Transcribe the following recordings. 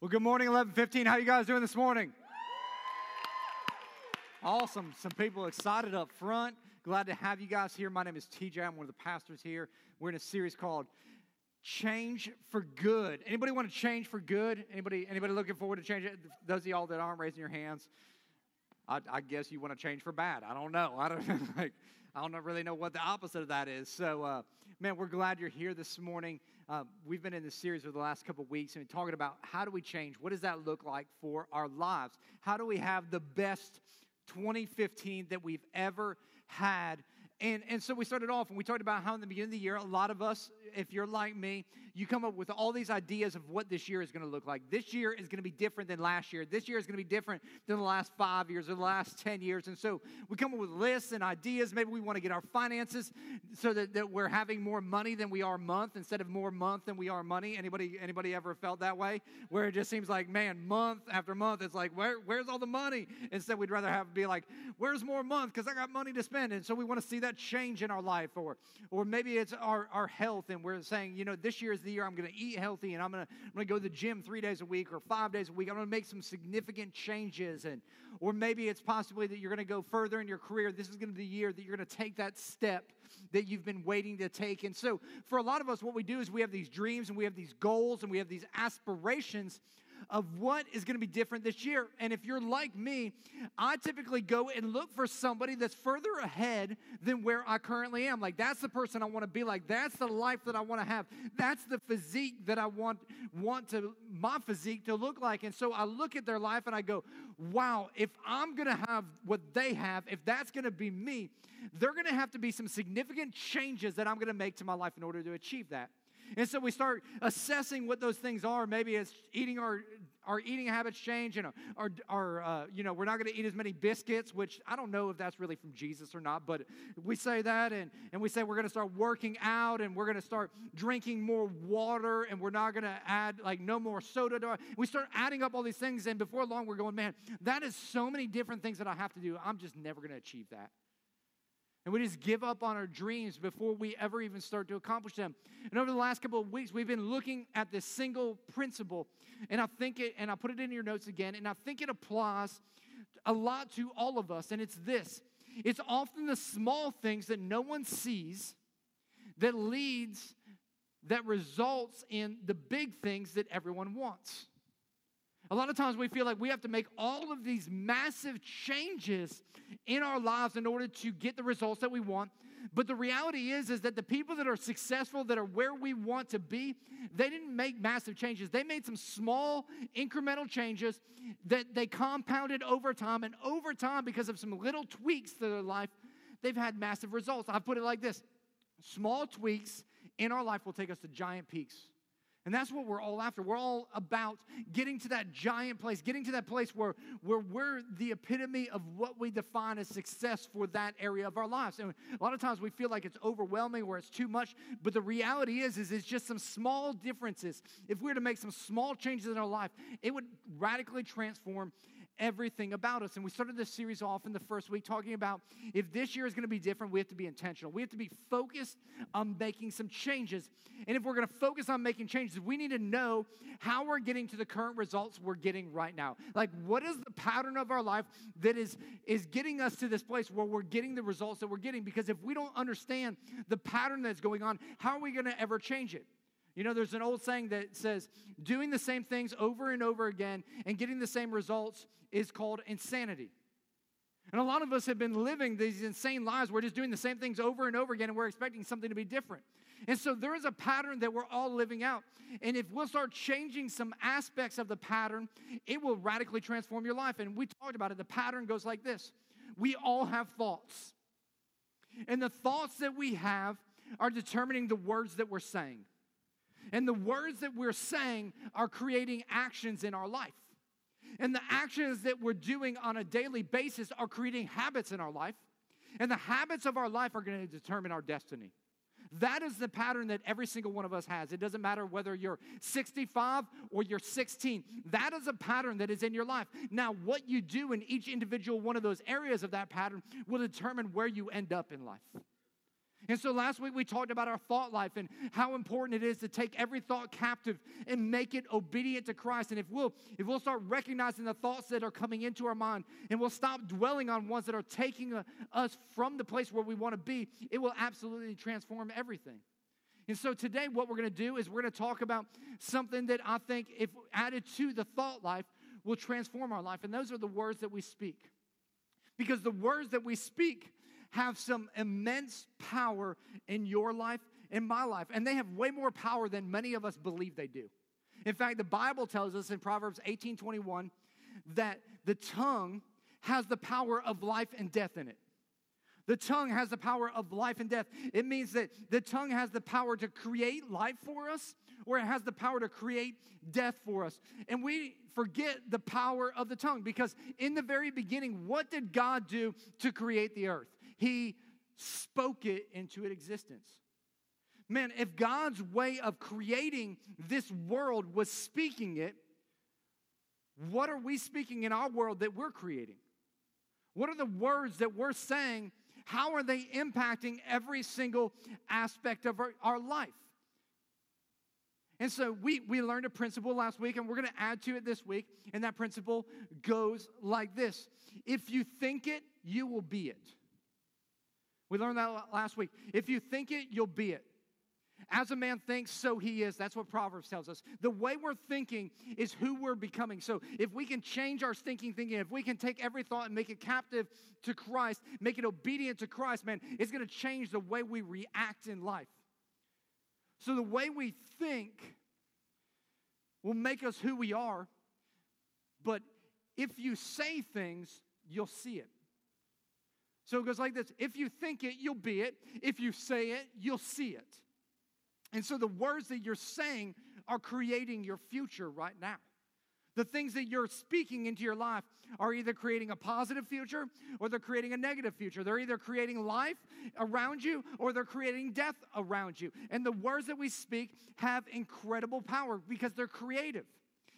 Well, good morning, 1115. How you guys doing this morning? Awesome. Some people excited up front. Glad to have you guys here. My name is TJ. I'm one of the pastors here. We're in a series called Change for Good. Anybody want to change for good? Anybody anybody looking forward to change? Those of y'all that aren't raising your hands, I, I guess you want to change for bad. I don't know. I don't like I don't really know what the opposite of that is. So, uh, man, we're glad you're here this morning. Uh, we've been in this series for the last couple weeks and talking about how do we change? What does that look like for our lives? How do we have the best 2015 that we've ever had? And, and so we started off and we talked about how in the beginning of the year, a lot of us, if you're like me, you come up with all these ideas of what this year is going to look like. This year is going to be different than last year. This year is going to be different than the last five years or the last 10 years. And so we come up with lists and ideas. Maybe we want to get our finances so that, that we're having more money than we are month instead of more month than we are money. Anybody, anybody ever felt that way? Where it just seems like, man, month after month, it's like, where, where's all the money? Instead, we'd rather have be like, where's more month? Because I got money to spend. And so we want to see that change in our life. Or, or maybe it's our, our health and we're saying, you know, this year is the year I'm going to eat healthy and I'm going to I'm going to go to the gym 3 days a week or 5 days a week. I'm going to make some significant changes and or maybe it's possibly that you're going to go further in your career. This is going to be the year that you're going to take that step that you've been waiting to take. And so for a lot of us what we do is we have these dreams and we have these goals and we have these aspirations of what is going to be different this year. And if you're like me, I typically go and look for somebody that's further ahead than where I currently am. Like that's the person I want to be like. That's the life that I want to have. That's the physique that I want want to my physique to look like. And so I look at their life and I go, "Wow, if I'm going to have what they have, if that's going to be me, there're going to have to be some significant changes that I'm going to make to my life in order to achieve that." And so we start assessing what those things are. Maybe it's eating our our eating habits change, and our, our uh, you know, we're not going to eat as many biscuits, which I don't know if that's really from Jesus or not, but we say that, and, and we say we're going to start working out, and we're going to start drinking more water, and we're not going to add like no more soda. To our, we start adding up all these things, and before long, we're going, man, that is so many different things that I have to do. I'm just never going to achieve that. And we just give up on our dreams before we ever even start to accomplish them. And over the last couple of weeks, we've been looking at this single principle. And I think it, and I put it in your notes again, and I think it applies a lot to all of us. And it's this it's often the small things that no one sees that leads, that results in the big things that everyone wants. A lot of times we feel like we have to make all of these massive changes in our lives in order to get the results that we want. But the reality is is that the people that are successful that are where we want to be, they didn't make massive changes. They made some small incremental changes that they compounded over time and over time because of some little tweaks to their life, they've had massive results. I put it like this. Small tweaks in our life will take us to giant peaks. And that's what we're all after. We're all about getting to that giant place, getting to that place where, where we're the epitome of what we define as success for that area of our lives. And a lot of times we feel like it's overwhelming or it's too much, but the reality is, is it's just some small differences. If we were to make some small changes in our life, it would radically transform everything about us. And we started this series off in the first week talking about if this year is going to be different, we have to be intentional. We have to be focused on making some changes. And if we're going to focus on making changes, we need to know how we're getting to the current results we're getting right now. Like, what is the pattern of our life that is, is getting us to this place where we're getting the results that we're getting? Because if we don't understand the pattern that's going on, how are we going to ever change it? You know, there's an old saying that says doing the same things over and over again and getting the same results is called insanity. And a lot of us have been living these insane lives. We're just doing the same things over and over again and we're expecting something to be different. And so there is a pattern that we're all living out. And if we'll start changing some aspects of the pattern, it will radically transform your life. And we talked about it. The pattern goes like this we all have thoughts. And the thoughts that we have are determining the words that we're saying. And the words that we're saying are creating actions in our life. And the actions that we're doing on a daily basis are creating habits in our life. And the habits of our life are going to determine our destiny. That is the pattern that every single one of us has. It doesn't matter whether you're 65 or you're 16. That is a pattern that is in your life. Now, what you do in each individual one of those areas of that pattern will determine where you end up in life. And so last week we talked about our thought life and how important it is to take every thought captive and make it obedient to Christ. And if we'll if we'll start recognizing the thoughts that are coming into our mind and we'll stop dwelling on ones that are taking us from the place where we want to be, it will absolutely transform everything. And so today what we're going to do is we're going to talk about something that I think if added to the thought life will transform our life and those are the words that we speak. Because the words that we speak have some immense power in your life, in my life, and they have way more power than many of us believe they do. In fact, the Bible tells us in Proverbs 18 21 that the tongue has the power of life and death in it. The tongue has the power of life and death. It means that the tongue has the power to create life for us, or it has the power to create death for us. And we forget the power of the tongue because in the very beginning, what did God do to create the earth? He spoke it into existence. Man, if God's way of creating this world was speaking it, what are we speaking in our world that we're creating? What are the words that we're saying? How are they impacting every single aspect of our, our life? And so we, we learned a principle last week, and we're going to add to it this week. And that principle goes like this If you think it, you will be it. We learned that last week. If you think it, you'll be it. As a man thinks, so he is. That's what Proverbs tells us. The way we're thinking is who we're becoming. So if we can change our thinking, thinking, if we can take every thought and make it captive to Christ, make it obedient to Christ, man, it's going to change the way we react in life. So the way we think will make us who we are. But if you say things, you'll see it. So it goes like this If you think it, you'll be it. If you say it, you'll see it. And so the words that you're saying are creating your future right now. The things that you're speaking into your life are either creating a positive future or they're creating a negative future. They're either creating life around you or they're creating death around you. And the words that we speak have incredible power because they're creative.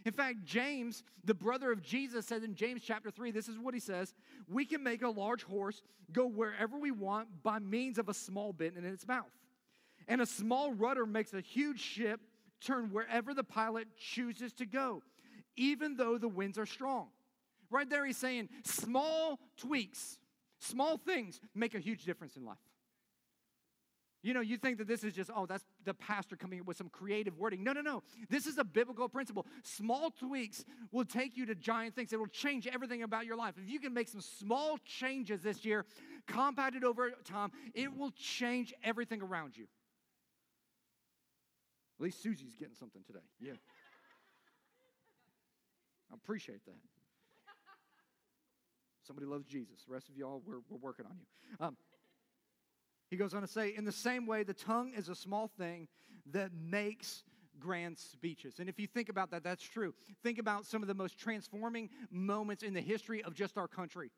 In fact, James, the brother of Jesus, said in James chapter 3, this is what he says We can make a large horse go wherever we want by means of a small bit in its mouth. And a small rudder makes a huge ship turn wherever the pilot chooses to go, even though the winds are strong. Right there, he's saying small tweaks, small things make a huge difference in life. You know, you think that this is just, oh, that's the pastor coming up with some creative wording. No, no, no. This is a biblical principle. Small tweaks will take you to giant things. It will change everything about your life. If you can make some small changes this year, compounded over time, it will change everything around you. At least Susie's getting something today. Yeah. I appreciate that. Somebody loves Jesus. The rest of y'all, we're, we're working on you. Um, he goes on to say, in the same way, the tongue is a small thing that makes grand speeches. And if you think about that, that's true. Think about some of the most transforming moments in the history of just our country.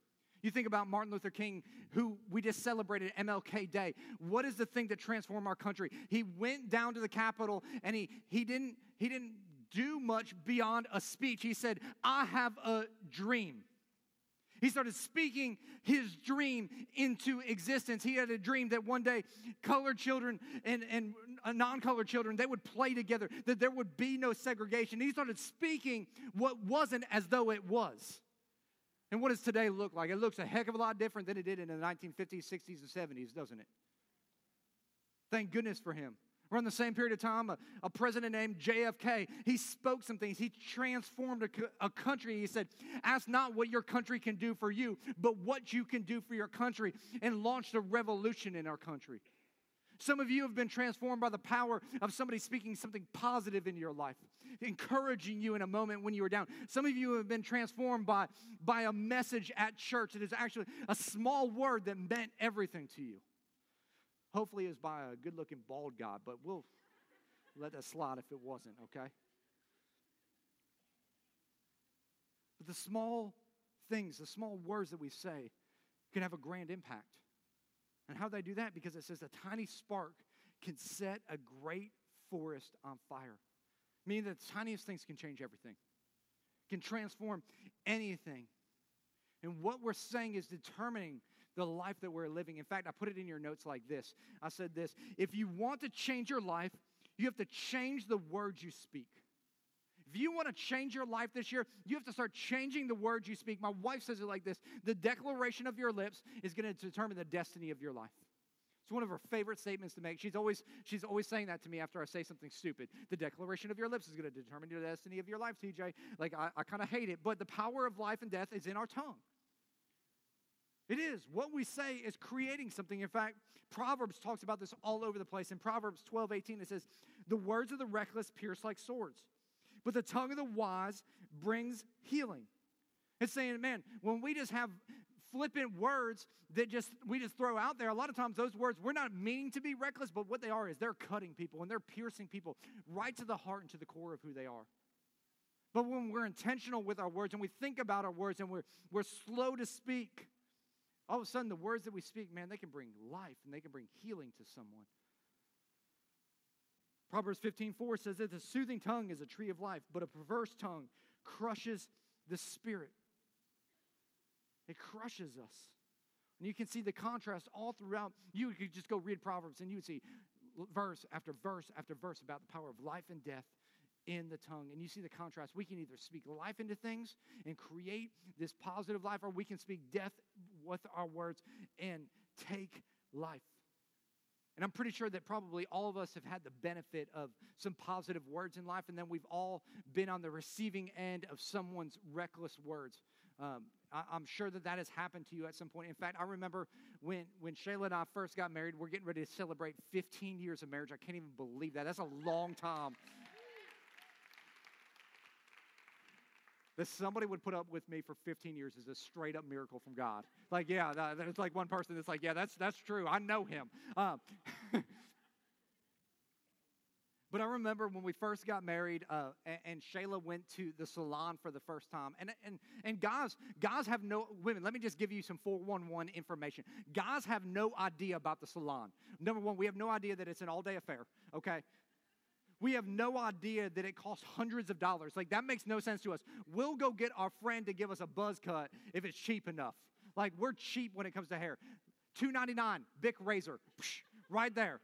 You think about Martin Luther King, who we just celebrated MLK Day. What is the thing that transformed our country? He went down to the Capitol and he, he, didn't, he didn't do much beyond a speech. He said, I have a dream. He started speaking his dream into existence. He had a dream that one day colored children and, and non colored children, they would play together, that there would be no segregation. He started speaking what wasn't as though it was. And what does today look like? It looks a heck of a lot different than it did in the 1950s, 60s, and 70s, doesn't it? Thank goodness for him. Around the same period of time, a, a president named JFK, he spoke some things. He transformed a, a country. He said, Ask not what your country can do for you, but what you can do for your country, and launched a revolution in our country. Some of you have been transformed by the power of somebody speaking something positive in your life, encouraging you in a moment when you were down. Some of you have been transformed by, by a message at church that is actually a small word that meant everything to you. Hopefully, it was by a good looking bald guy, but we'll let that slide if it wasn't, okay? But the small things, the small words that we say, can have a grand impact. And how do they do that? Because it says a tiny spark can set a great forest on fire. Meaning that the tiniest things can change everything, can transform anything. And what we're saying is determining the life that we're living. In fact, I put it in your notes like this I said this if you want to change your life, you have to change the words you speak. If you want to change your life this year, you have to start changing the words you speak. My wife says it like this the declaration of your lips is going to determine the destiny of your life. It's one of her favorite statements to make. She's always, she's always saying that to me after I say something stupid. The declaration of your lips is going to determine the destiny of your life, TJ. Like, I, I kind of hate it, but the power of life and death is in our tongue. It is. What we say is creating something. In fact, Proverbs talks about this all over the place. In Proverbs 12, 18, it says, The words of the reckless pierce like swords, but the tongue of the wise brings healing. It's saying, man, when we just have flippant words that just we just throw out there a lot of times those words we're not meaning to be reckless but what they are is they're cutting people and they're piercing people right to the heart and to the core of who they are but when we're intentional with our words and we think about our words and we're, we're slow to speak all of a sudden the words that we speak man they can bring life and they can bring healing to someone proverbs 15 4 says that the soothing tongue is a tree of life but a perverse tongue crushes the spirit it crushes us. And you can see the contrast all throughout. You could just go read Proverbs and you would see verse after verse after verse about the power of life and death in the tongue. And you see the contrast. We can either speak life into things and create this positive life, or we can speak death with our words and take life. And I'm pretty sure that probably all of us have had the benefit of some positive words in life, and then we've all been on the receiving end of someone's reckless words. Um, I, am sure that that has happened to you at some point. In fact, I remember when, when Shayla and I first got married, we're getting ready to celebrate 15 years of marriage. I can't even believe that. That's a long time. That somebody would put up with me for 15 years is a straight up miracle from God. Like, yeah, there's like one person that's like, yeah, that's that's true. I know him. Um, But I remember when we first got married, uh, and, and, Shayla went to the salon for the first time. And, and, and guys, guys have no, women, let me just give you some 411 information. Guys have no idea about the salon. Number one, we have no idea that it's an all day affair, okay? We have no idea that it costs hundreds of dollars. Like, that makes no sense to us. We'll go get our friend to give us a buzz cut if it's cheap enough. Like, we're cheap when it comes to hair. $2.99, Bic razor, right there.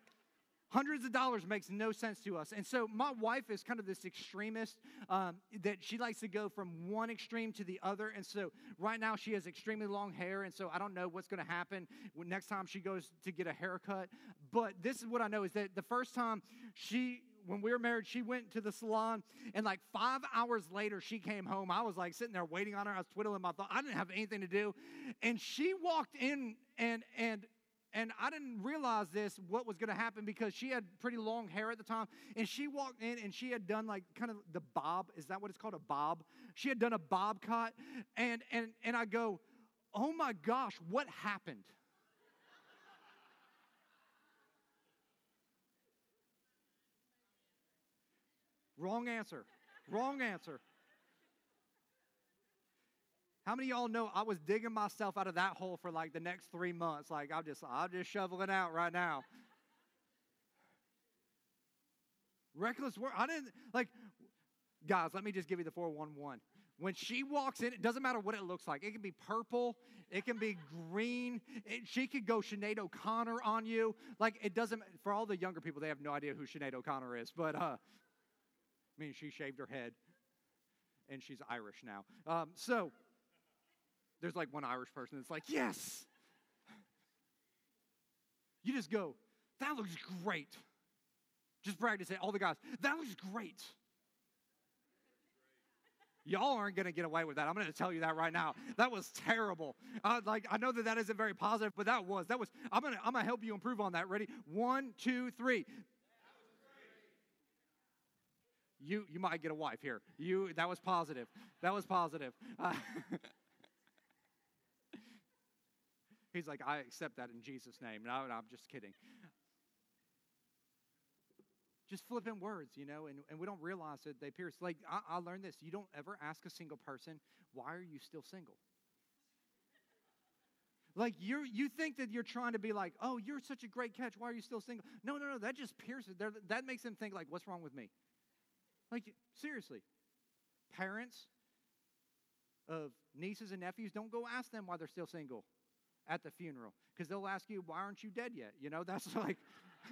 Hundreds of dollars makes no sense to us. And so my wife is kind of this extremist um, that she likes to go from one extreme to the other. And so right now she has extremely long hair. And so I don't know what's going to happen next time she goes to get a haircut. But this is what I know is that the first time she when we were married, she went to the salon, and like five hours later, she came home. I was like sitting there waiting on her. I was twiddling my thumb. I didn't have anything to do, and she walked in, and and and I didn't realize this, what was going to happen, because she had pretty long hair at the time. And she walked in and she had done like kind of the bob. Is that what it's called? A bob? She had done a bob cut. And, and, and I go, oh my gosh, what happened? Wrong answer. Wrong answer. How many y'all know I was digging myself out of that hole for like the next three months? Like I'm just I'm just shoveling out right now. Reckless work. I didn't like guys, let me just give you the 411. When she walks in, it doesn't matter what it looks like. It can be purple, it can be green. It, she could go Sinead O'Connor on you. Like it doesn't for all the younger people, they have no idea who Sinead O'Connor is. But uh Mean she shaved her head and she's Irish now. Um, so there's like one Irish person that's like, yes. You just go, that looks great. Just brag practice it. All the guys, that looks great. Y'all aren't going to get away with that. I'm going to tell you that right now. That was terrible. Uh, like I know that that isn't very positive, but that was. That was. I'm going to. I'm going to help you improve on that. Ready? One, two, three. You you might get a wife here. You that was positive. That was positive. Uh, He's like, I accept that in Jesus' name. No, no I'm just kidding. Just flipping words, you know, and, and we don't realize that they pierce. Like, I, I learned this. You don't ever ask a single person, why are you still single? Like you you think that you're trying to be like, oh, you're such a great catch. Why are you still single? No, no, no. That just pierces. That makes them think like, what's wrong with me? Like seriously, parents of nieces and nephews, don't go ask them why they're still single. at the funeral because they'll ask you, Why aren't you dead yet? You know, that's like.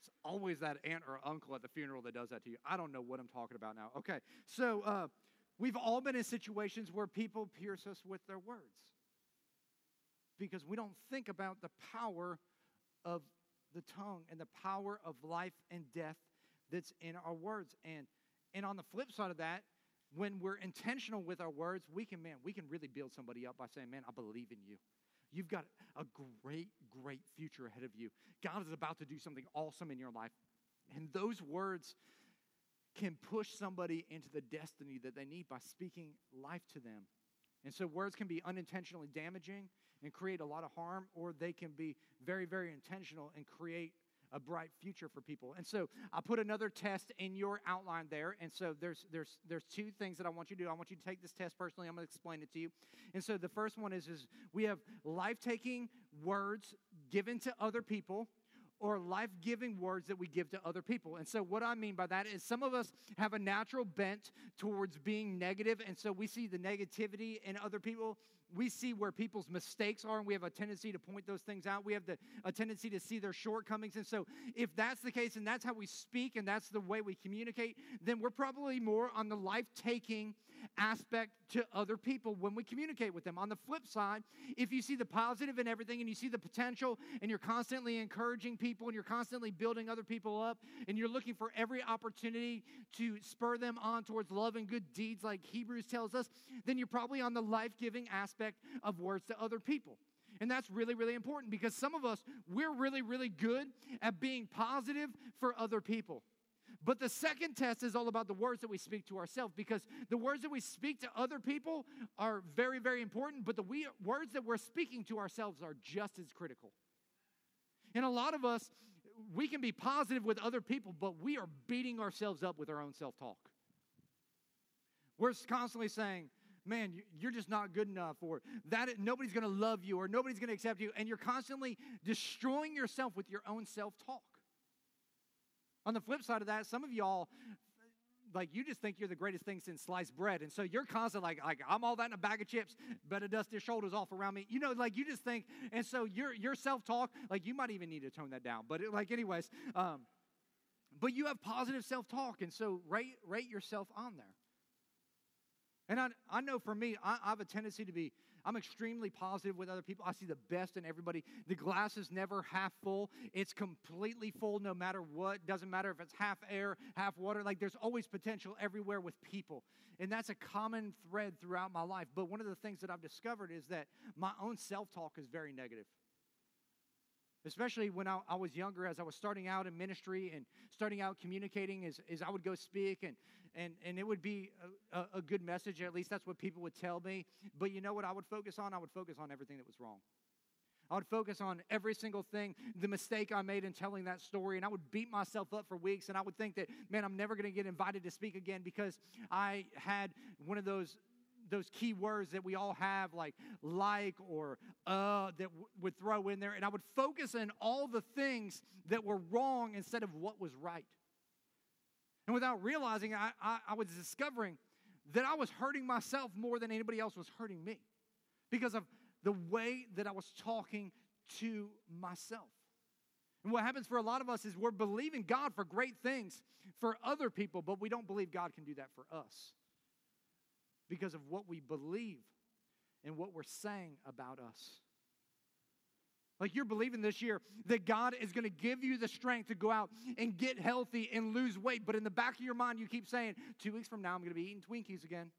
it's always that aunt or uncle at the funeral that does that to you. I don't know what I'm talking about now. Okay, so uh, we've all been in situations where people pierce us with their words because we don't think about the power of the tongue and the power of life and death that's in our words. And and on the flip side of that, when we're intentional with our words, we can, man, we can really build somebody up by saying, man, I believe in you. You've got a great, great future ahead of you. God is about to do something awesome in your life. And those words can push somebody into the destiny that they need by speaking life to them. And so words can be unintentionally damaging and create a lot of harm, or they can be very, very intentional and create a bright future for people. And so I put another test in your outline there. And so there's there's there's two things that I want you to do. I want you to take this test personally. I'm going to explain it to you. And so the first one is is we have life-taking words given to other people or life giving words that we give to other people. And so, what I mean by that is some of us have a natural bent towards being negative, and so we see the negativity in other people we see where people's mistakes are and we have a tendency to point those things out. We have the, a tendency to see their shortcomings. And so if that's the case and that's how we speak and that's the way we communicate then we're probably more on the life-taking aspect to other people when we communicate with them on the flip side if you see the positive in everything and you see the potential and you're constantly encouraging people and you're constantly building other people up and you're looking for every opportunity to spur them on towards love and good deeds like hebrews tells us then you're probably on the life-giving aspect aspect of words to other people. And that's really, really important because some of us, we're really, really good at being positive for other people. But the second test is all about the words that we speak to ourselves because the words that we speak to other people are very, very important, but the we, words that we're speaking to ourselves are just as critical. And a lot of us, we can be positive with other people, but we are beating ourselves up with our own self talk. We're constantly saying, man, you're just not good enough, or that nobody's to love you, or nobody's to accept you, and you're constantly destroying yourself with your own self talk. On the flip side of that, some of y'all, like you just think you're the greatest thing since sliced bread, and so you're constantly like, like I'm all that in a bag of chips, better dust your shoulders off around me. You know, like you just think, and so your your self talk, like you might even need to tone that down. But it, like, anyways, um, but you have positive self talk, and so rate rate yourself on there. And I, I know for me, I, I have a tendency to be, I'm extremely positive with other people. I see the best in everybody. The glass is never half full, it's completely full no matter what. Doesn't matter if it's half air, half water. Like there's always potential everywhere with people. And that's a common thread throughout my life. But one of the things that I've discovered is that my own self talk is very negative especially when I, I, was younger, as I was starting out in ministry and starting out communicating, as, as I would go speak, and, and, and it would be a, a good message, at least that's what people would tell me. But you know what I would focus on? I would focus on everything that was wrong. I would focus on every single thing, the mistake I made in telling that story, and I would beat myself up for weeks. And I would think that, man, I'm never going to get invited to speak again because I had one of those those key words that we all have, like like or uh, that w- would throw in there. And I would focus on all the things that were wrong instead of what was right. And without realizing, I, I, I was discovering that I was hurting myself more than anybody else was hurting me because of the way that I was talking to myself. And what happens for a lot of us is we're believing God for great things for other people, but we don't believe God can do that for us because of what we believe and what we're saying about us. Like you're believing this year that God is going to give you the strength to go out and get healthy and lose weight. But in the back of your mind, you keep saying, two weeks from now, I'm going to be eating Twinkies again.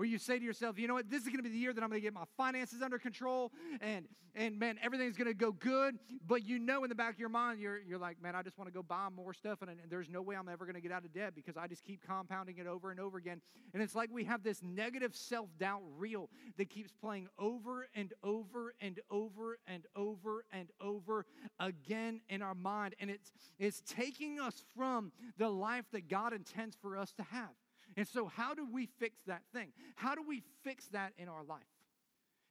Or you say to yourself, you know what, this is going to be the year that I'm going to get my finances under control and, and man, everything's going to go good. But you know in the back of your mind, you're, you're like, man, I just want to go buy more stuff and, and there's no way I'm ever going to get out of debt because I just keep compounding it over and over again. And it's like we have this negative self doubt reel that keeps playing over and over and over and over and over again in our mind. And it's, it's taking us from the life that God intends for us to have. And so, how do we fix that thing? How do we fix that in our life?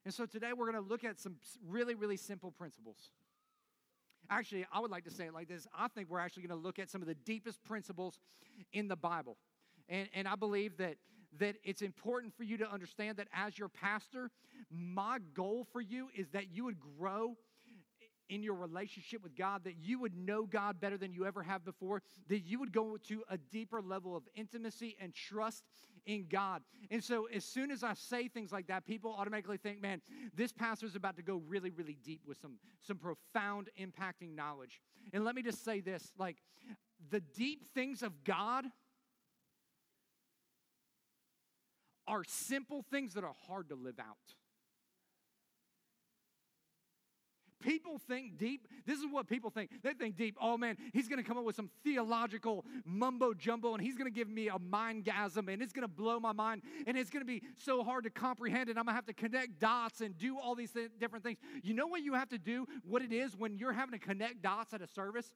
And so, today we're going to look at some really, really simple principles. Actually, I would like to say it like this I think we're actually going to look at some of the deepest principles in the Bible. And, and I believe that that it's important for you to understand that as your pastor, my goal for you is that you would grow in your relationship with God, that you would know God better than you ever have before, that you would go to a deeper level of intimacy and trust in God. And so, as soon as I say things like that, people automatically think, man, this pastor is about to go really, really deep with some, some profound, impacting knowledge. And let me just say this like, the deep things of God are simple things that are hard to live out. People think deep. This is what people think. They think deep. Oh man, he's going to come up with some theological mumbo jumbo and he's going to give me a mindgasm and it's going to blow my mind and it's going to be so hard to comprehend and I'm going to have to connect dots and do all these th- different things. You know what you have to do? What it is when you're having to connect dots at a service?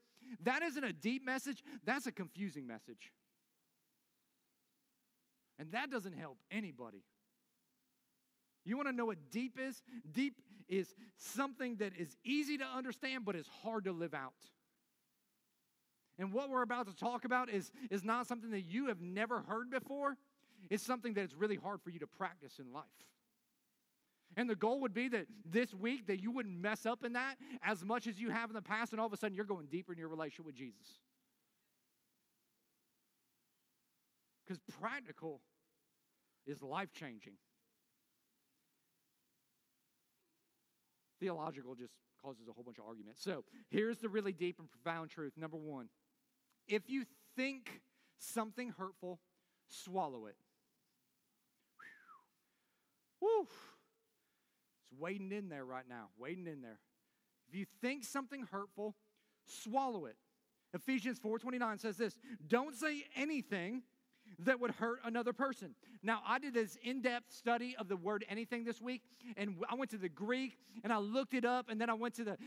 That isn't a deep message, that's a confusing message. And that doesn't help anybody. You want to know what deep is? Deep is something that is easy to understand but is hard to live out. And what we're about to talk about is, is not something that you have never heard before. It's something that it's really hard for you to practice in life. And the goal would be that this week that you wouldn't mess up in that as much as you have in the past, and all of a sudden you're going deeper in your relationship with Jesus. Because practical is life changing. Theological just causes a whole bunch of arguments. So here's the really deep and profound truth. Number one, if you think something hurtful, swallow it. Whew. It's waiting in there right now, waiting in there. If you think something hurtful, swallow it. Ephesians 4:29 says this, don't say anything that would hurt another person. Now, I did this in depth study of the word anything this week, and I went to the Greek and I looked it up, and then I went to the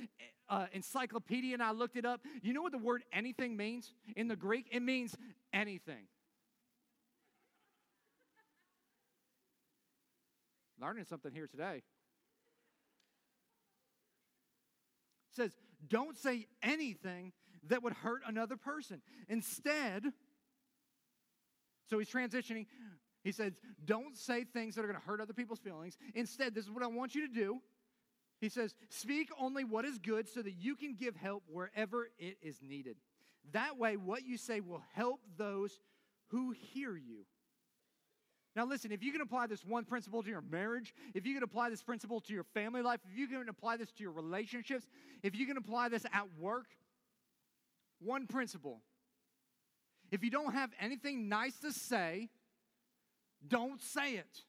uh, encyclopedia and I looked it up. You know what the word anything means in the Greek? It means anything. Learning something here today. It says, don't say anything that would hurt another person. Instead, so he's transitioning. He says, Don't say things that are going to hurt other people's feelings. Instead, this is what I want you to do. He says, Speak only what is good so that you can give help wherever it is needed. That way, what you say will help those who hear you. Now, listen, if you can apply this one principle to your marriage, if you can apply this principle to your family life, if you can apply this to your relationships, if you can apply this at work, one principle if you don't have anything nice to say, don't say it.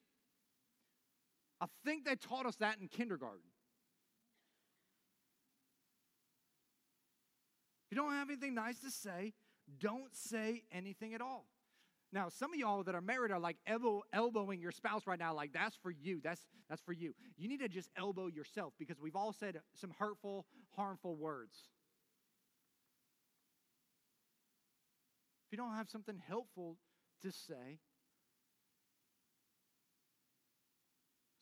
I think they taught us that in kindergarten. If you don't have anything nice to say, don't say anything at all. Now, some of y'all that are married are like elbow, elbowing your spouse right now, like that's for you. That's that's for you. You need to just elbow yourself because we've all said some hurtful, harmful words. If you don't have something helpful to say,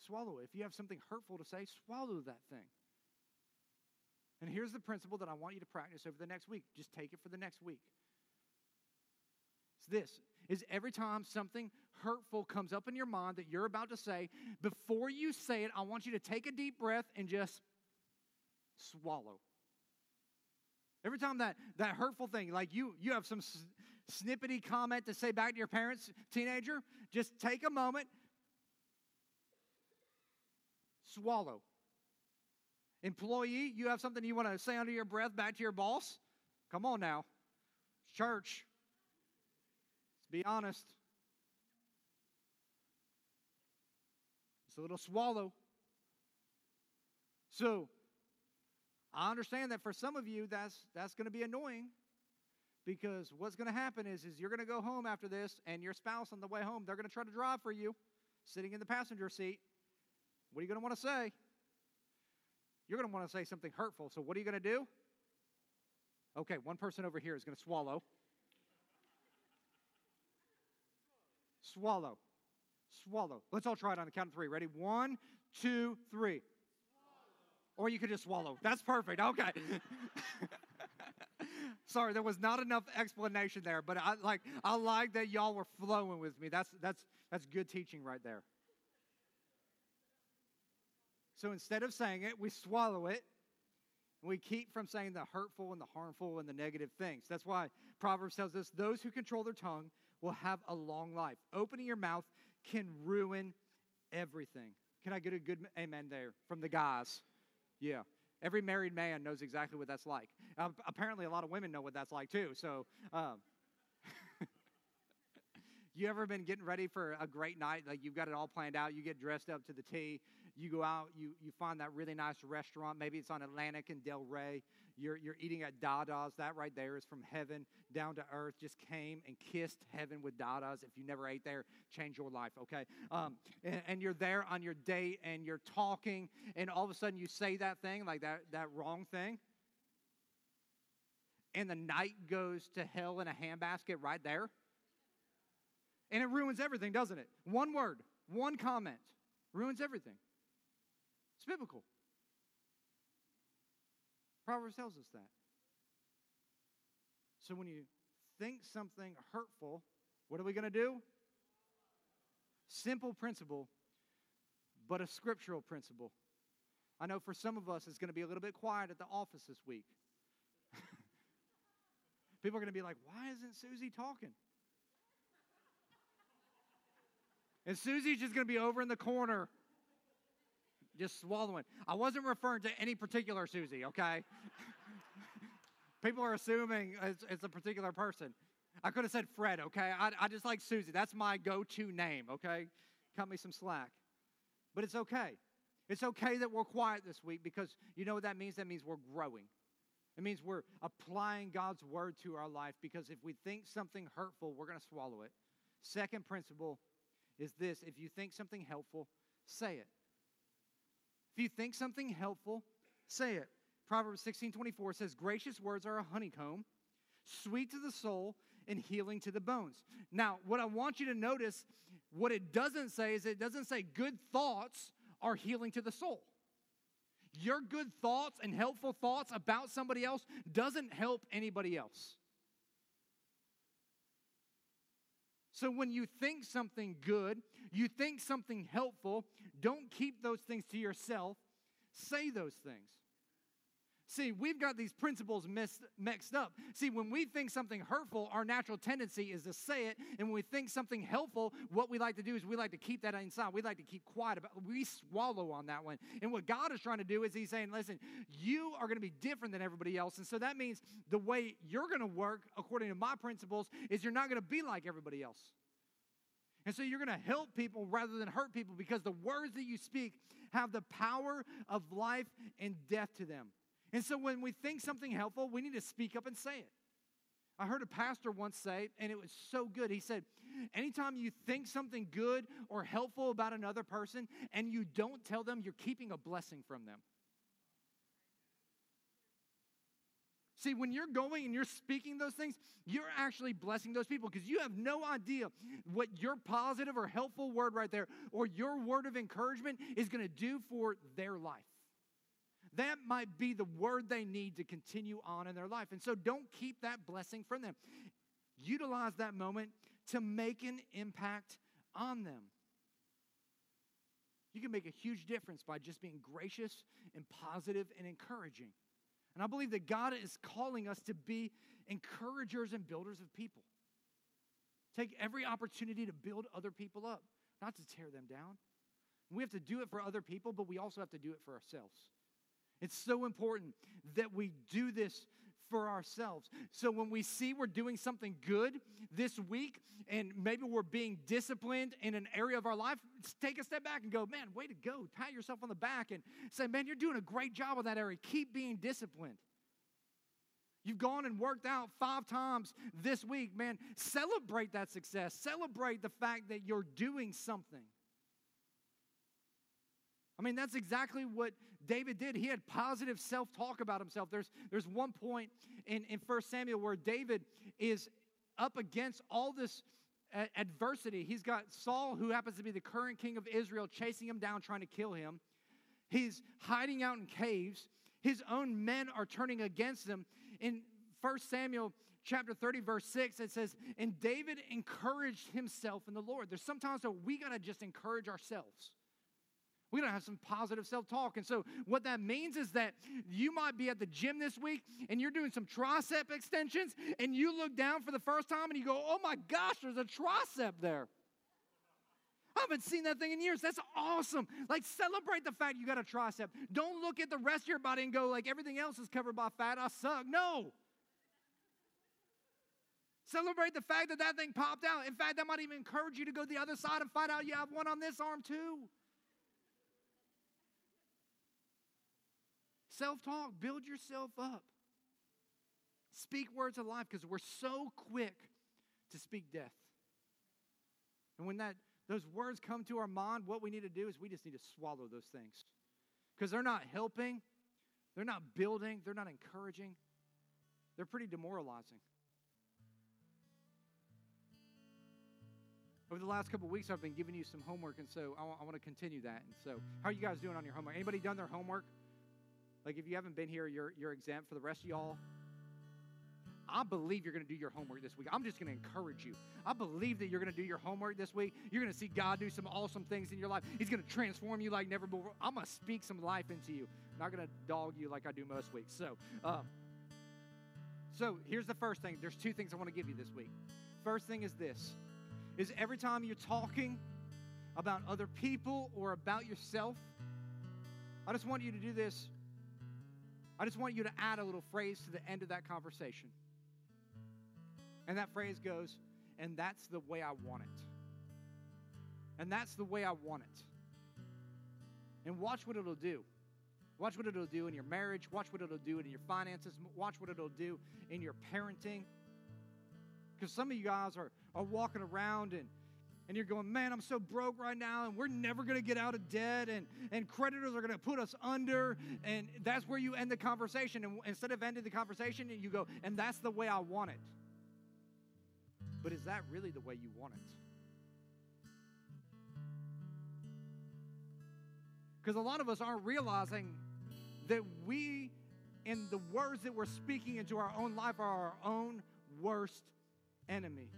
swallow it. If you have something hurtful to say, swallow that thing. And here's the principle that I want you to practice over the next week. Just take it for the next week. It's this is every time something hurtful comes up in your mind that you're about to say, before you say it, I want you to take a deep breath and just swallow. Every time that, that hurtful thing, like you, you have some snippety comment to say back to your parents, teenager, just take a moment, swallow. Employee, you have something you want to say under your breath back to your boss? Come on now. Church, let's be honest. It's a little swallow. So, I understand that for some of you, that's, that's going to be annoying because what's going to happen is, is you're going to go home after this and your spouse on the way home they're going to try to drive for you sitting in the passenger seat. What are you going to want to say? You're going to want to say something hurtful so what are you going to do? Okay one person over here is going to swallow. Swallow. Swallow. Let's all try it on the count of three. Ready? One two three. Or you could just swallow. That's perfect. Okay Sorry, there was not enough explanation there, but I like I like that y'all were flowing with me. That's that's that's good teaching right there. So instead of saying it, we swallow it. And we keep from saying the hurtful and the harmful and the negative things. That's why Proverbs tells us those who control their tongue will have a long life. Opening your mouth can ruin everything. Can I get a good amen there from the guys? Yeah. Every married man knows exactly what that's like. Uh, apparently, a lot of women know what that's like too. So, um, you ever been getting ready for a great night? Like you've got it all planned out. You get dressed up to the T. You go out. You you find that really nice restaurant. Maybe it's on Atlantic and Delray. You're you're eating at Dada's. That right there is from heaven down to earth. Just came and kissed heaven with Dada's. If you never ate there, change your life. Okay. Um, and, and you're there on your date and you're talking, and all of a sudden you say that thing like that that wrong thing and the night goes to hell in a handbasket right there. And it ruins everything, doesn't it? One word, one comment ruins everything. It's biblical. Proverbs tells us that. So when you think something hurtful, what are we going to do? Simple principle, but a scriptural principle. I know for some of us it's going to be a little bit quiet at the office this week. People are going to be like, why isn't Susie talking? And Susie's just going to be over in the corner, just swallowing. I wasn't referring to any particular Susie, okay? People are assuming it's, it's, a particular person. I could have said Fred, okay? I, I just like Susie. That's my go to name, okay? Cut me some slack. But it's okay. It's okay that we're quiet this week because you know what that means? That means we're growing. It means we're applying God's word to our life because if we think something hurtful, we're going to swallow it. Second principle is this if you think something helpful, say it. If you think something helpful, say it. Proverbs 16 24 says, Gracious words are a honeycomb, sweet to the soul, and healing to the bones. Now, what I want you to notice, what it doesn't say is it doesn't say good thoughts are healing to the soul. Your good thoughts and helpful thoughts about somebody else doesn't help anybody else. So when you think something good, you think something helpful, don't keep those things to yourself. Say those things. See, we've got these principles mixed, mixed up. See, when we think something hurtful, our natural tendency is to say it. And when we think something helpful, what we like to do is we like to keep that inside. We like to keep quiet about We swallow on that one. And what God is trying to do is He's saying, listen, you are going to be different than everybody else. And so that means the way you're going to work, according to my principles, is you're not going to be like everybody else. And so you're going to help people rather than hurt people because the words that you speak have the power of life and death to them. And so when we think something helpful, we need to speak up and say it. I heard a pastor once say, and it was so good. He said, Anytime you think something good or helpful about another person and you don't tell them, you're keeping a blessing from them. See, when you're going and you're speaking those things, you're actually blessing those people because you have no idea what your positive or helpful word right there or your word of encouragement is going to do for their life that might be the word they need to continue on in their life. And so don't keep that blessing from them. Utilize that moment to make an impact on them. You can make a huge difference by just being gracious and positive and encouraging. And I believe that God is calling us to be encouragers and builders of people. Take every opportunity to build other people up, not to tear them down. We have to do it for other people, but we also have to do it for ourselves. It's so important that we do this for ourselves. So when we see we're doing something good this week and maybe we're being disciplined in an area of our life, take a step back and go, man, way to go. Pat yourself on the back and say, man, you're doing a great job of that area. Keep being disciplined. You've gone and worked out five times this week, man. Celebrate that success. Celebrate the fact that you're doing something. I mean, that's exactly what David did. He had positive self talk about himself. There's, there's one point in, in 1 Samuel where David is up against all this adversity. He's got Saul, who happens to be the current king of Israel, chasing him down, trying to kill him. He's hiding out in caves. His own men are turning against him. In 1 Samuel chapter 30, verse 6, it says, And David encouraged himself in the Lord. There's sometimes that we got to just encourage ourselves. We gotta have some positive self talk. And so, what that means is that you might be at the gym this week and you're doing some tricep extensions, and you look down for the first time and you go, Oh my gosh, there's a tricep there. I haven't seen that thing in years. That's awesome. Like, celebrate the fact you got a tricep. Don't look at the rest of your body and go, like, everything else is covered by fat. I suck. No. Celebrate the fact that that thing popped out. In fact, that might even encourage you to go to the other side and find out you have one on this arm too. Self talk, build yourself up. Speak words of life because we're so quick to speak death. And when that those words come to our mind, what we need to do is we just need to swallow those things. Because they're not helping, they're not building, they're not encouraging, they're pretty demoralizing. Over the last couple weeks, I've been giving you some homework, and so I, w- I want to continue that. And so, how are you guys doing on your homework? Anybody done their homework? Like, if you haven't been here, you're, you're exempt for the rest of y'all. I believe you're going to do your homework this week. I'm just going to encourage you. I believe that you're going to do your homework this week. You're going to see God do some awesome things in your life. He's going to transform you like never before. I'm going to speak some life into you. I'm not going to dog you like I do most weeks. So, um, so here's the first thing. There's two things I want to give you this week. First thing is this: is every time you're talking about other people or about yourself, I just want you to do this I just want you to add a little phrase to the end of that conversation. And that phrase goes, and that's the way I want it. And that's the way I want it. And watch what it'll do. Watch what it'll do in your marriage. Watch what it'll do in your finances. Watch what it'll do in your parenting. Because some of you guys are, are walking around and and you're going, man, I'm so broke right now, and we're never going to get out of debt, and, and creditors are going to put us under. And that's where you end the conversation. And instead of ending the conversation, you go, and that's the way I want it. But is that really the way you want it? Because a lot of us aren't realizing that we, in the words that we're speaking into our own life, are our own worst enemy.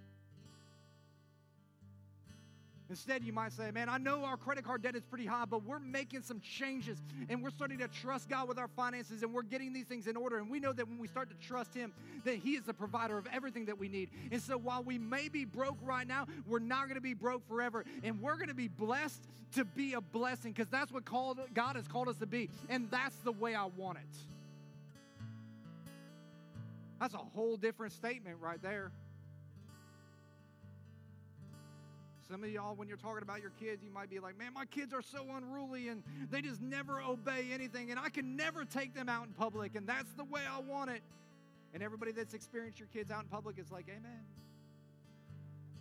Instead, you might say, Man, I know our credit card debt is pretty high, but we're making some changes and we're starting to trust God with our finances and we're getting these things in order. And we know that when we start to trust Him, that He is the provider of everything that we need. And so while we may be broke right now, we're not going to be broke forever. And we're going to be blessed to be a blessing because that's what called, God has called us to be. And that's the way I want it. That's a whole different statement right there. Some of y'all, when you're talking about your kids, you might be like, man, my kids are so unruly and they just never obey anything, and I can never take them out in public, and that's the way I want it. And everybody that's experienced your kids out in public is like, amen.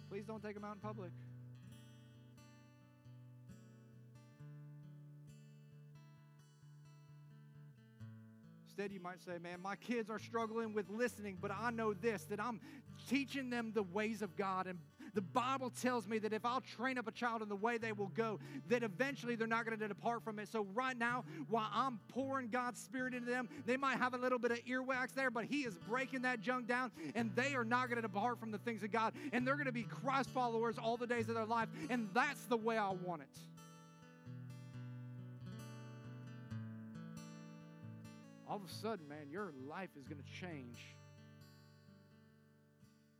Please don't take them out in public. Instead, you might say, Man, my kids are struggling with listening, but I know this that I'm teaching them the ways of God and the Bible tells me that if I'll train up a child in the way they will go, that eventually they're not going to depart from it. So, right now, while I'm pouring God's Spirit into them, they might have a little bit of earwax there, but He is breaking that junk down, and they are not going to depart from the things of God. And they're going to be Christ followers all the days of their life. And that's the way I want it. All of a sudden, man, your life is going to change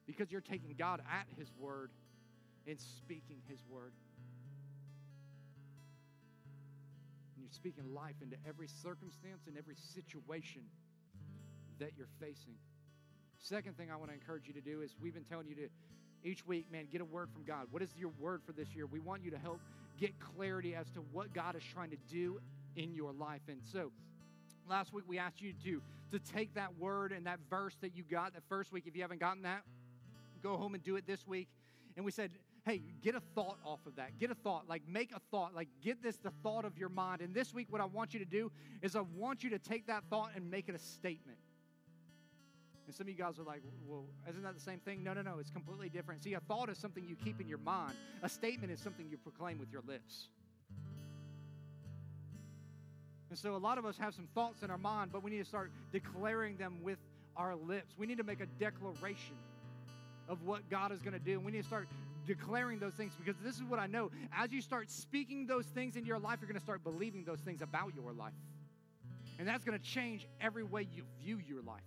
because you're taking God at His word and speaking His word. And you're speaking life into every circumstance and every situation that you're facing. Second thing I want to encourage you to do is we've been telling you to each week, man, get a word from God. What is your word for this year? We want you to help get clarity as to what God is trying to do in your life. And so, last week we asked you to to take that word and that verse that you got that first week if you haven't gotten that go home and do it this week. And we said, hey, get a thought off of that. Get a thought, like make a thought, like get this the thought of your mind. And this week, what I want you to do is I want you to take that thought and make it a statement. And some of you guys are like, well, isn't that the same thing? No, no, no, it's completely different. See, a thought is something you keep in your mind, a statement is something you proclaim with your lips. And so a lot of us have some thoughts in our mind, but we need to start declaring them with our lips. We need to make a declaration of what God is going to do. And We need to start declaring those things because this is what I know. As you start speaking those things into your life, you're going to start believing those things about your life. And that's going to change every way you view your life.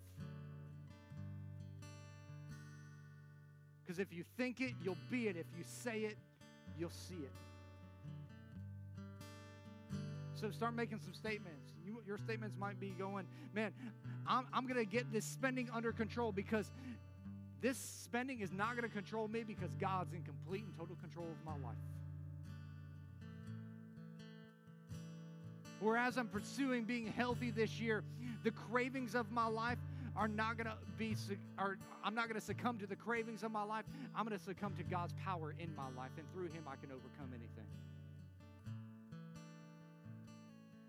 Because if you think it, you'll be it. If you say it, you'll see it. So start making some statements. You, your statements might be going, man, I'm, I'm going to get this spending under control because this spending is not going to control me because God's in complete and total control of my life. Whereas I'm pursuing being healthy this year, the cravings of my life are not going to be, I'm not going to succumb to the cravings of my life. I'm going to succumb to God's power in my life, and through Him, I can overcome anything.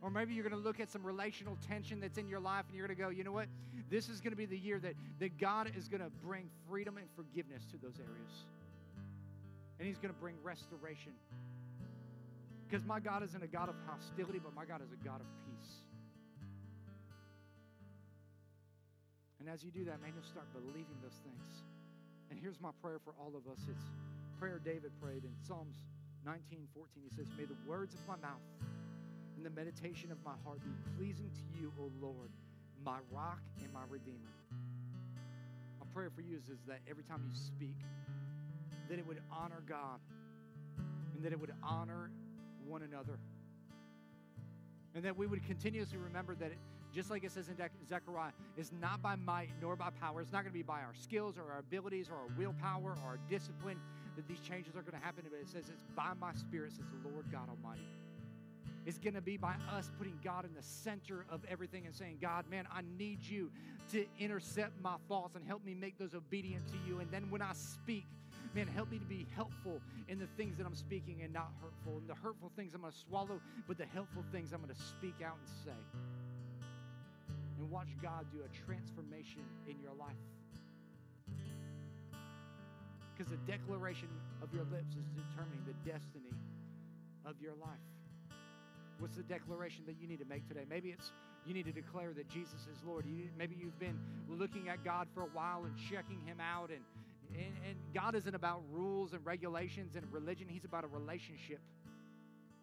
Or maybe you're going to look at some relational tension that's in your life and you're going to go, you know what? This is going to be the year that, that God is going to bring freedom and forgiveness to those areas. And He's going to bring restoration. Because my God isn't a God of hostility, but my God is a God of peace. And as you do that, man, you'll start believing those things. And here's my prayer for all of us. It's prayer David prayed in Psalms 19, 14. He says, May the words of my mouth and the meditation of my heart be pleasing to you, O Lord, my rock and my redeemer. My prayer for you is, is that every time you speak, that it would honor God and that it would honor one another. And that we would continuously remember that, it, just like it says in Zechariah, it's not by might nor by power. It's not going to be by our skills or our abilities or our willpower or our discipline that these changes are going to happen. But it says it's by my spirit, says the Lord God Almighty is going to be by us putting God in the center of everything and saying, God, man, I need you to intercept my thoughts and help me make those obedient to you. And then when I speak, man, help me to be helpful in the things that I'm speaking and not hurtful. And the hurtful things I'm going to swallow, but the helpful things I'm going to speak out and say. And watch God do a transformation in your life. Because the declaration of your lips is determining the destiny of your life. What's the declaration that you need to make today? Maybe it's you need to declare that Jesus is Lord. You, maybe you've been looking at God for a while and checking Him out. And, and, and God isn't about rules and regulations and religion, He's about a relationship.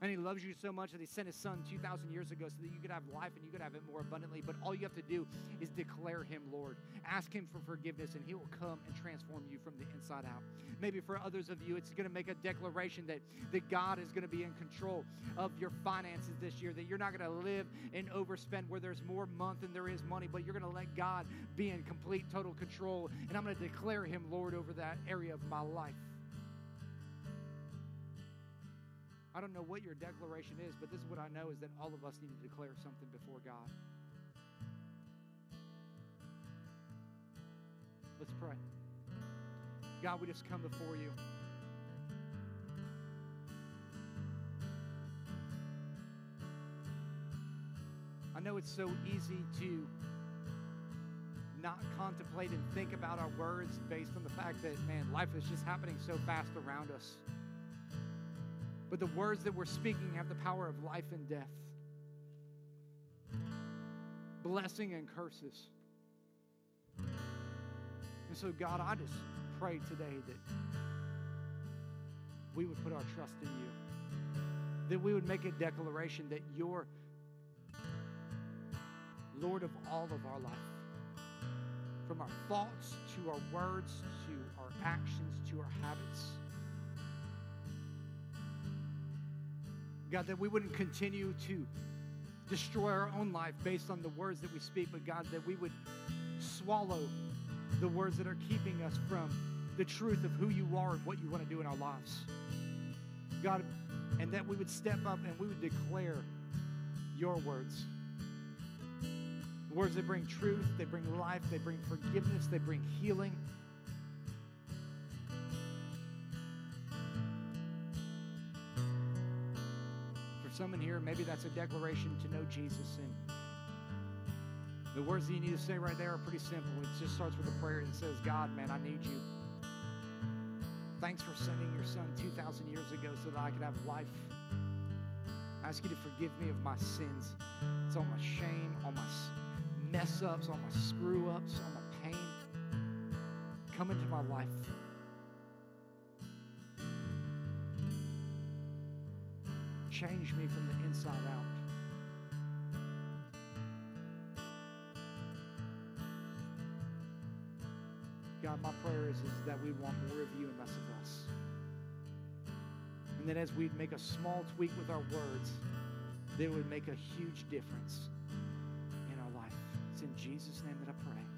And he loves you so much that he sent his son 2,000 years ago so that you could have life and you could have it more abundantly. But all you have to do is declare him Lord. Ask him for forgiveness and he will come and transform you from the inside out. Maybe for others of you, it's going to make a declaration that, that God is going to be in control of your finances this year, that you're not going to live and overspend where there's more month than there is money, but you're going to let God be in complete, total control. And I'm going to declare him Lord over that area of my life. I don't know what your declaration is, but this is what I know is that all of us need to declare something before God. Let's pray. God, we just come before you. I know it's so easy to not contemplate and think about our words based on the fact that, man, life is just happening so fast around us. But the words that we're speaking have the power of life and death, blessing and curses. And so, God, I just pray today that we would put our trust in you, that we would make a declaration that you're Lord of all of our life. From our thoughts to our words to our actions to our habits. God, that we wouldn't continue to destroy our own life based on the words that we speak, but God, that we would swallow the words that are keeping us from the truth of who you are and what you want to do in our lives. God, and that we would step up and we would declare your words. Words that bring truth, they bring life, they bring forgiveness, they bring healing. Some in here, maybe that's a declaration to know Jesus. And the words that you need to say right there are pretty simple. It just starts with a prayer that says, God, man, I need you. Thanks for sending your son 2,000 years ago so that I could have life. I ask you to forgive me of my sins. It's all my shame, all my mess ups, all my screw ups, all my pain. come into my life. Change me from the inside out. God, my prayer is, is that we want more of you and less of us. And then as we make a small tweak with our words, that would make a huge difference in our life. It's in Jesus' name that I pray.